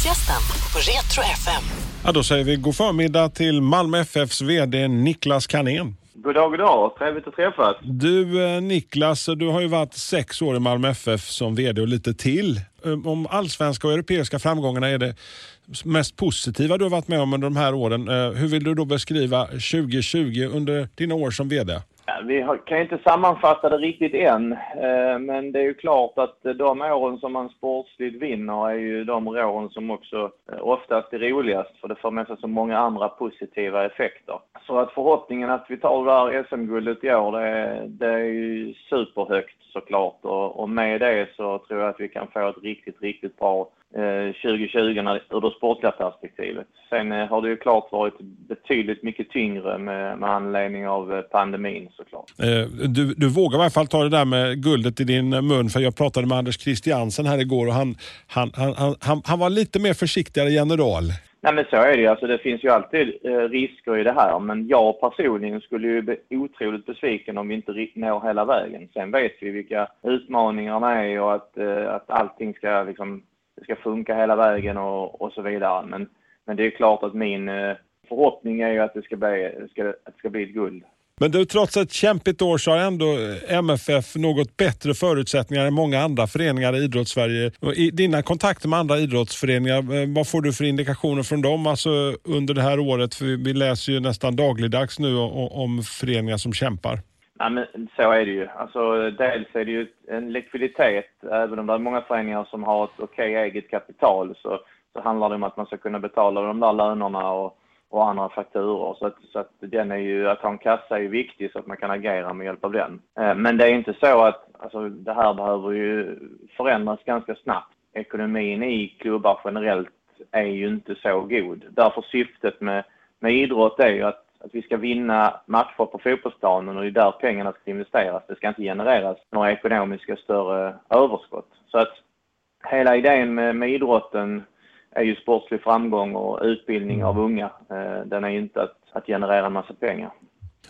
Fredagsgästen på Retro FM. Ja, då säger vi god förmiddag till Malmö FFs VD Niklas Kanén. God dag, god dag. Trevligt att träffas. Du eh, Niklas, du har ju varit sex år i Malmö FF som VD och lite till. Eh, Om allsvenska och europeiska framgångarna är det mest positiva du har varit med om under de här åren. Eh, Hur vill du då beskriva 2020 under dina år som VD? Vi kan ju inte sammanfatta det riktigt än, eh, men det är ju klart att de åren som man sportsligt vinner är ju de åren som också eh, oftast är roligast, för det för med sig så många andra positiva effekter. Så att förhoppningen att vi tar det här SM-guldet i år, det, är- det är ju superhögt såklart och, och med det så tror jag att vi kan få ett riktigt, riktigt bra 2020 när, ur det sportliga perspektivet. Sen eh, har det ju klart varit betydligt mycket tyngre med, med anledning av eh, pandemin såklart. Eh, Du, du vågar i alla fall ta det där med guldet i din mun, för jag pratade med Anders Christiansen här igår och han, han, han, han, han, var lite mer försiktigare general. Nej men så är det ju. Alltså, det finns ju alltid eh, risker i det här. Men jag personligen skulle ju bli otroligt besviken om vi inte når hela vägen. Sen vet vi vilka utmaningarna är och att, eh, att allting ska, liksom, det ska funka hela vägen och, och så vidare. Men, men det är klart att min eh, förhoppning är ju att det ska bli, ska, att det ska bli ett guld. Men du, trots ett kämpigt år så har ändå eh, MFF något bättre förutsättningar än många andra föreningar i idrottssverige. I dina kontakter med andra idrottsföreningar, eh, vad får du för indikationer från dem alltså, under det här året? För vi- läser ju nästan dagligdags nu om föreningar som kämpar. Ja, men så är det ju. Alltså, dels är det ju en likviditet. Även om det är många föreningar som har ett okej eget kapital så, så handlar det om att man ska kunna betala de där lönerna och, och andra fakturor. Så, att, så att, den är ju, att ha en kassa är ju viktig så att man kan agera med hjälp av den. Eh, men det är inte så att alltså, det här behöver ju förändras ganska snabbt. Ekonomin i klubbar generellt är ju inte så god. Därför syftet med, med idrott är ju att att vi ska vinna matcher på fotbollsplanen och det är där pengarna ska investeras. Det ska inte genereras några ekonomiska större överskott. Så att hela idén med, med idrotten är ju sportslig framgång och utbildning av unga. Eh, den är ju inte att, att generera en massa pengar.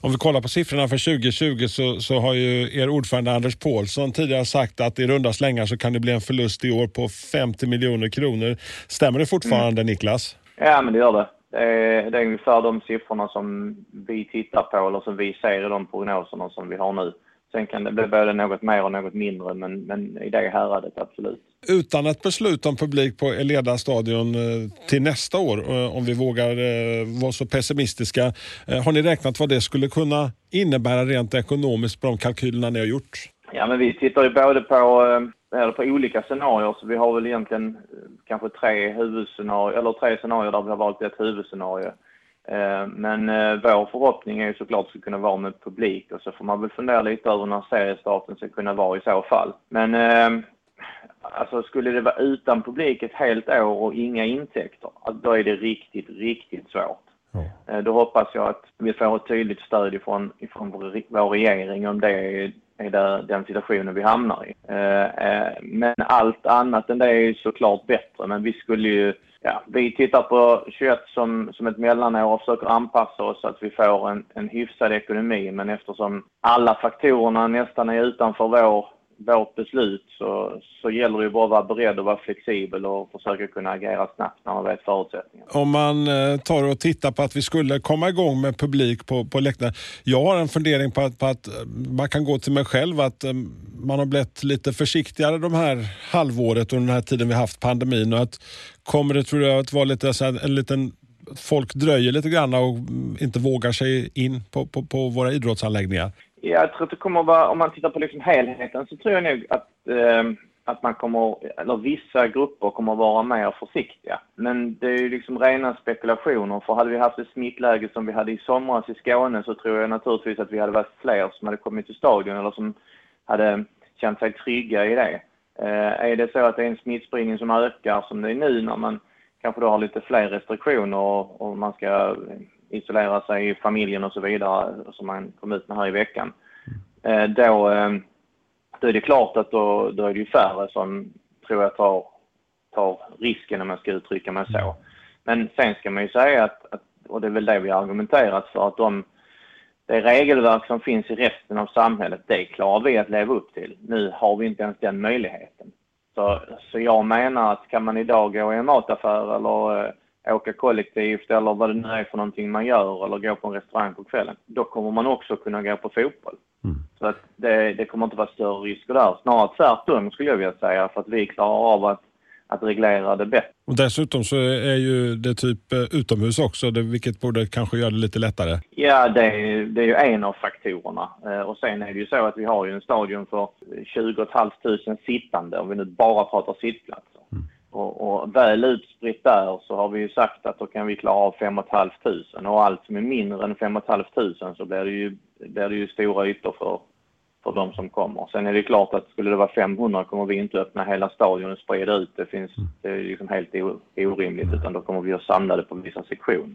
Om vi kollar på siffrorna för 2020 så, så har ju er ordförande Anders Paulsson tidigare sagt att i runda slängar så kan det bli en förlust i år på 50 miljoner kronor. Stämmer det fortfarande Niklas? Ja, men det gör det. Det är, det är ungefär de siffrorna som vi tittar på eller som vi ser i de prognoserna som vi har nu. Sen kan det bli både något mer och något mindre, men, men i det häradet absolut. Utan ett beslut om publik på Eleda stadion eh, till nästa år, eh, om vi vågar eh, vara så pessimistiska. Har ni räknat vad det skulle kunna innebära rent ekonomiskt på de kalkylerna ni har gjort? Ja, men vi tittar ju både på, eller på olika scenarier, så vi har väl egentligen eh, kanske tre huvudscenarier, eller tre scenarier där vi har valt ett huvudscenario. Eh, Men eh, vår förhoppning är ju såklart att det ska kunna vara med publik och så får man väl fundera lite över när seriestarten ska kunna vara i så fall. Men alltså skulle det vara utan publik ett helt år och inga intäkter, då är det riktigt, riktigt svårt. Eh, Då hoppas jag att vi får ett tydligt stöd ifrån, ifrån vår regering om det är, är där, den situationen vi hamnar i. Eh, eh, Men allt annat än det är ju såklart bättre. Men vi skulle ju, ja, vi tittar på 21 som, som ett mellanår och försöker anpassa oss så att vi får en, en hyfsad ekonomi. Men eftersom alla faktorerna nästan är utanför vår vårt beslut så, så gäller det ju bara att vara beredd och vara flexibel och försöka kunna agera snabbt när man vet förutsättningarna. Om man eh, tar och tittar på att vi skulle komma igång med publik på, på läktaren. Jag har en fundering på att, på att eh, man kan gå till mig själv att eh, man har blivit lite försiktigare de här halvåret och den här tiden vi haft pandemin och att kommer det tror jag att vara lite så här, en liten Folk dröjer lite grann och inte vågar sig in på, på, på våra idrottsanläggningar. Jag tror att det kommer att vara, om man tittar på liksom helheten så tror jag nog att, eh, att man kommer, eller vissa grupper kommer att vara mer försiktiga. Men det är ju liksom rena spekulationer, för hade vi haft ett smittläge som vi hade i somras i Skåne så tror jag naturligtvis att vi hade varit fler som hade kommit till stadion eller som hade känt sig trygga i det. Eh, är det så att det är en smittspridning som ökar som det är nu när man kanske då har lite fler restriktioner och, och man ska isolera sig i familjen och så vidare som man kom ut med här i veckan. Eh, då, eh, då är det klart att då, då är det ju färre som tror jag tar, tar risken om jag ska uttrycka mig så. Men sen ska man ju säga att, att och det är väl det vi har argumenterat för, att de, det regelverk som finns i resten av samhället, det klarar vi att leva upp till. Nu har vi inte ens den möjligheten. Så, så jag menar att kan man idag gå i en mataffär eller eh, åka kollektivt eller vad det nu är för någonting man gör eller gå på en restaurang på kvällen, då kommer man också kunna gå på fotboll. Mm. Så att det, det kommer inte vara större risker där. Snarare tvärtom skulle jag vilja säga för att vi klarar av att att reglera det bättre. Och dessutom så är ju det typ eh, utomhus också, vilket borde kanske göra det lite lättare. Ja, det är, det är ju en av faktorerna. Eh, och sen är det ju så att vi har ju en stadion för 20 500 sittande, om vi nu bara pratar sittplatser. Mm. Och, och väl utspritt där så har vi ju sagt att då kan vi klara av 5 500 och allt som är mindre än 5 500 så blir det ju, blir det ju stora ytor för för de som kommer. Sen är det klart att skulle det vara 500 kommer vi inte öppna hela stadion och sprida ut det. Finns, mm. det är liksom helt orimligt utan då kommer vi att samla det på vissa sektioner.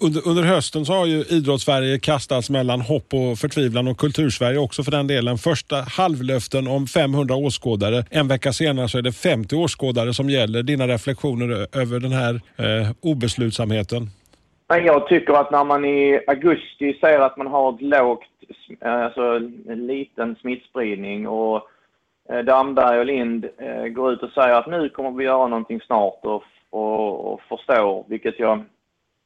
Under, under, hösten så har ju idrottssverige kastats mellan hopp och förtvivlan och kultursverige också för den delen. Första halvlöften om 500 åskådare. En vecka senare så är det 50 åskådare som gäller. Dina reflektioner över den här eh, obeslutsamheten? Jag tycker att när man i augusti säger att man har ett lågt, eh, alltså en liten smittspridning och eh, Damberg och Lind eh, går ut och säger att nu kommer vi göra någonting snart och, och, och förstår, vilket jag,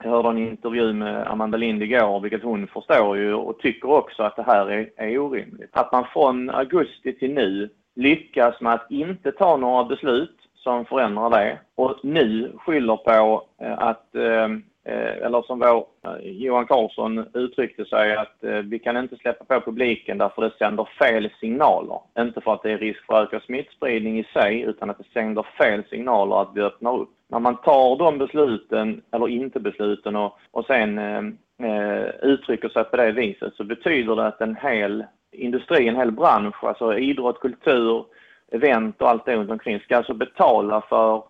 jag hörde en intervju med Amanda Lind igår, vilket hon förstår ju och tycker också att det här är, är orimligt. Att man från augusti till nu lyckas med att inte ta några beslut som förändrar det och nu skyller på eh, att eh, eh, eller som vår Johan Carlsson uttryckte sig att vi kan inte släppa på publiken därför det sänder fel signaler. Inte för att det är risk för ökad smittspridning i sig utan att det sänder fel signaler att vi öppnar upp. När man tar de besluten, eller inte besluten, och, och sen eh, eh, uttrycker sig på det viset så betyder det att en hel industri, en hel bransch, alltså idrott, kultur, event och allt det runt omkring ska alltså betala för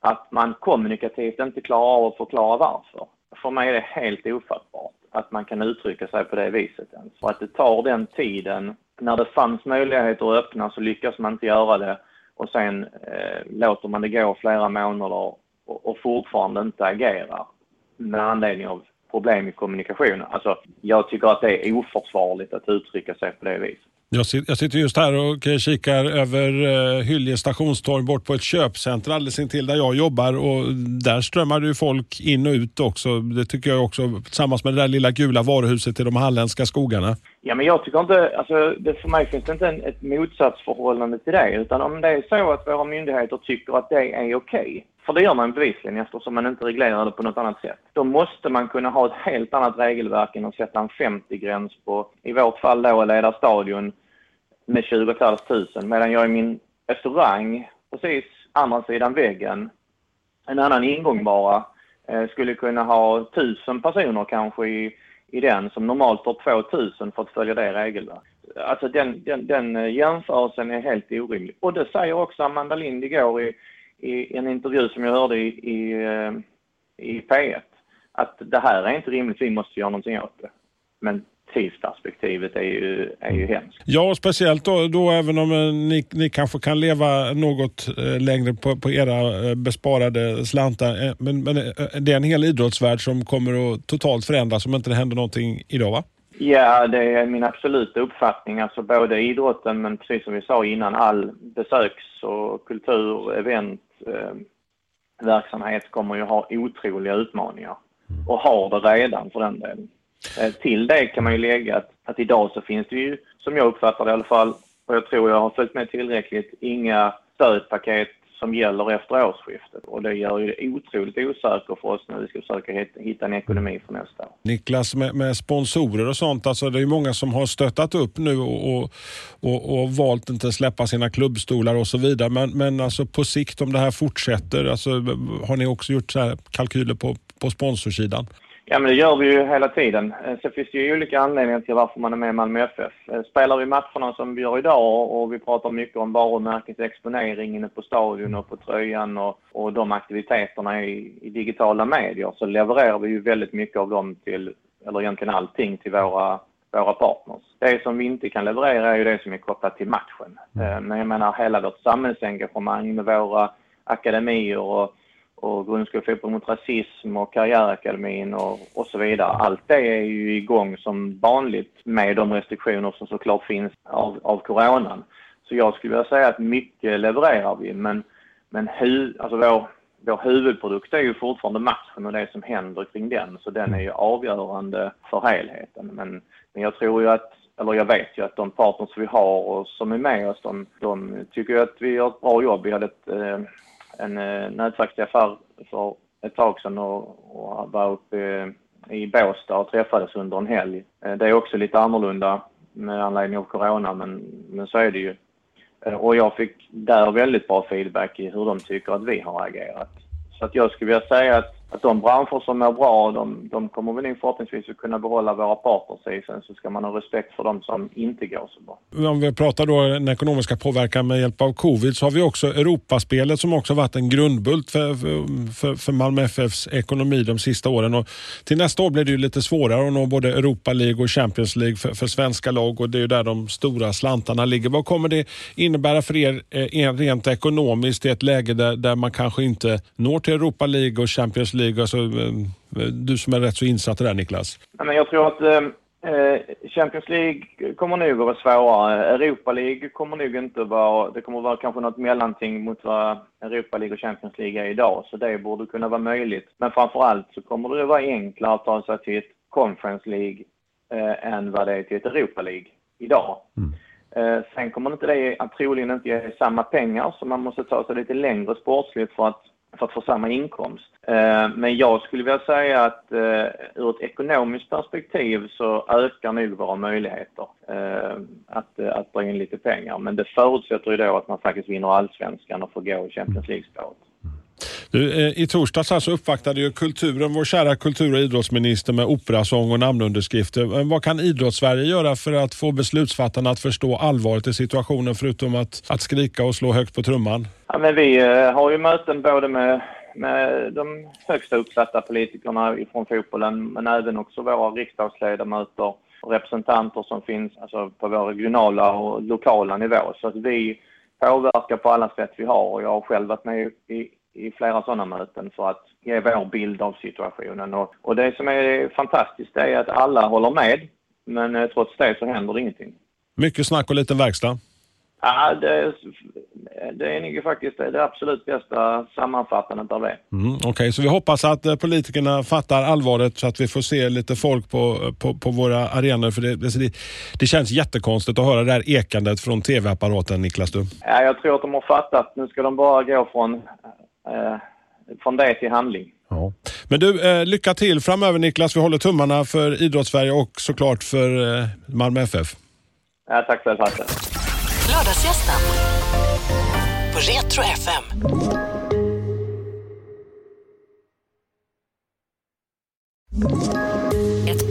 att man kommunikativt inte klarar av att förklara varför. För mig är det helt ofattbart att man kan uttrycka sig på det viset ens. Och att det tar den tiden, när det fanns möjligheter att öppna så lyckas man inte göra det och sen eh, låter man det gå flera månader och, och fortfarande inte agerar med anledning av problem i kommunikationen. Alltså, jag tycker att det är oförsvarligt att uttrycka sig på det viset. Jag sitter just här och kikar över eh, Hyllie stationstorg bort på ett köpcenter alldeles intill där jag jobbar och där strömmar det folk in och ut också. Det tycker jag också tillsammans med det där lilla gula varuhuset i de halländska skogarna. Ja men jag tycker inte, alltså det, för mig finns det inte en, ett motsatsförhållande till det utan om det är så att våra myndigheter tycker att det är okej okay, för det gör man bevisligen eftersom man inte reglerar det på något annat sätt. Då måste man kunna ha ett helt annat regelverk än att sätta en 50-gräns på, i vårt fall då Leda stadion med 20 500 medan jag i min restaurang precis andra sidan väggen, en annan ingång bara, eh, skulle kunna ha tusen personer kanske i, i den som normalt har 2000 för att följa det regelverket. Alltså den, den, den eh, jämförelsen är helt orimlig. Och det säger också Amanda Lind igår i, i en intervju som jag hörde i, i, eh, i P1 att det här är inte rimligt, vi måste göra någonting åt det. Men tidsperspektivet är ju, är ju hemskt. Ja, speciellt då, då även om eh, ni, ni kanske kan leva något eh, längre på, på era besparade slantar. Men, men det är en hel idrottsvärld som kommer att totalt förändras om inte det händer någonting idag va? Ja, det är min absoluta uppfattning. Alltså både idrotten men precis som vi sa innan, all besöks och kultur, event, eh, verksamhet kommer ju ha otroliga utmaningar. Och har det redan för den delen. Eh, till det kan man ju lägga att, att idag så finns det ju, som jag uppfattar det i alla fall, och jag tror jag har följt med tillräckligt, inga stödpaket som gäller efter årsskiftet. Och det gör ju det otroligt osäkert för oss när vi ska försöka hitta en ekonomi för nästa år. Niklas, med, med sponsorer och sånt, alltså det är många som har stöttat upp nu och, och, och valt inte släppa sina klubbstolar och så vidare. Men, men alltså på sikt om det här fortsätter, alltså, har ni också gjort så kalkyler på, på sponsorsidan? Ja, men det gör vi ju hela tiden. Eh, Sen finns det ju olika anledningar till varför man är med i Malmö FF. Eh, Spelar vi matcherna som vi gör idag och vi pratar mycket om varumärkesexponering inne på stadion och på tröjan och, och de aktiviteterna i, i digitala medier så levererar vi ju väldigt mycket av dem till, eller egentligen allting till våra våra partners. Det som vi inte kan leverera är ju det som är kopplat till matchen. Eh, Men jag menar hela vårt samhällsengagemang med våra akademier och, och grundskolefotboll mot rasism och karriärakademin och, och så vidare. Allt det är ju igång som vanligt med de restriktioner som såklart finns av, av coronan. Så jag skulle vilja säga att mycket levererar vi men, men hu, alltså vår, vår huvudprodukt är ju fortfarande matchen och det som händer kring den. Så den är ju avgörande för helheten. Men, men jag tror ju att, eller jag vet ju att de partners vi har och som är med oss, de, de tycker ju att vi gör ett bra jobb. Vi hade ett, eh, en eh, nätverksträff för ett tag sedan och, och var uppe eh, i Båstad och träffades under en helg. Eh, Det är också lite annorlunda med anledning av corona, men, men så är det ju. Eh, Och jag fick där väldigt bra feedback i hur de tycker att vi har agerat. Så att jag skulle vilja säga att, att de branscher som mår bra, de, de kommer vi nog förhoppningsvis att kunna behålla våra partners i. Sen så ska man ha respekt för de som inte går så bra. Om vi pratar då den ekonomiska påverkan med hjälp av covid så har vi också Europaspelet som också varit en grundbult för, för, för, Malmö FFs ekonomi de sista åren. Och till nästa år blir det ju lite svårare att nå både Europa League och Champions League för, för svenska lag och det är ju där de stora slantarna ligger. Vad kommer det innebära för er eh, rent ekonomiskt i ett läge där, där man kanske inte når till Europa League och Champions League? Alltså, eh, du som är rätt så insatt i det där Niklas. Nej, men jag tror att eh, eh, Champions League kommer nog att vara svårare. Europa League kommer nog inte att vara... Det kommer att vara kanske något mellanting mot vad Europa League och Champions League är idag. Så det borde kunna vara möjligt. Men framför allt så kommer det att vara enklare att ta sig till ett Conference League eh, än vad det är till ett Europa League idag. Eh, sen kommer inte det att troligen inte ge samma pengar så man måste ta sig lite längre sportsligt för att, för att få samma inkomst. Eh, men jag skulle vilja säga att eh, ur ett ekonomiskt perspektiv så ökar nog våra möjligheter eh, att, att dra in lite pengar. Men det förutsätter ju då att man faktiskt vinner allsvenskan och får gå i Champions League-spåret. Du, eh, I torsdags alltså uppvaktade ju kulturen vår kära kultur och idrottsminister med operasång och namnunderskrifter. Vad kan idrottssverige göra för att få beslutsfattarna att förstå allvaret i situationen förutom att, att skrika och slå högt på trumman? Ja, men vi eh, har ju möten både med, med de högsta uppsatta politikerna från fotbollen men även också våra riksdagsledamöter och representanter som finns alltså, på vår regionala och lokala nivå. Så att vi påverkar på alla sätt vi har och jag har själv varit med i, i flera sådana möten för att ge vår bild av situationen. Och, och det som är fantastiskt är att alla håller med men eh, trots det så händer ingenting. Mycket snack och liten verkstad. Ja, det, det är nog faktiskt det absolut bästa sammanfattandet av det. Mm, Okej, så vi hoppas att eh, politikerna fattar allvaret så att vi får se lite folk på, på, på våra arenor. För det, det, det känns jättekonstigt att höra det här ekandet från tv-apparaten, Niklas. Du. Ja, jag tror att de har fattat. Nu ska de bara gå från, eh, från det till handling. Ja. Men du, eh, lycka till framöver Niklas. Vi håller tummarna för Idrottssverige och såklart för eh, Malmö FF. Ja, tack själv, Hasse. Lördagsgästen på Retro FM. Ett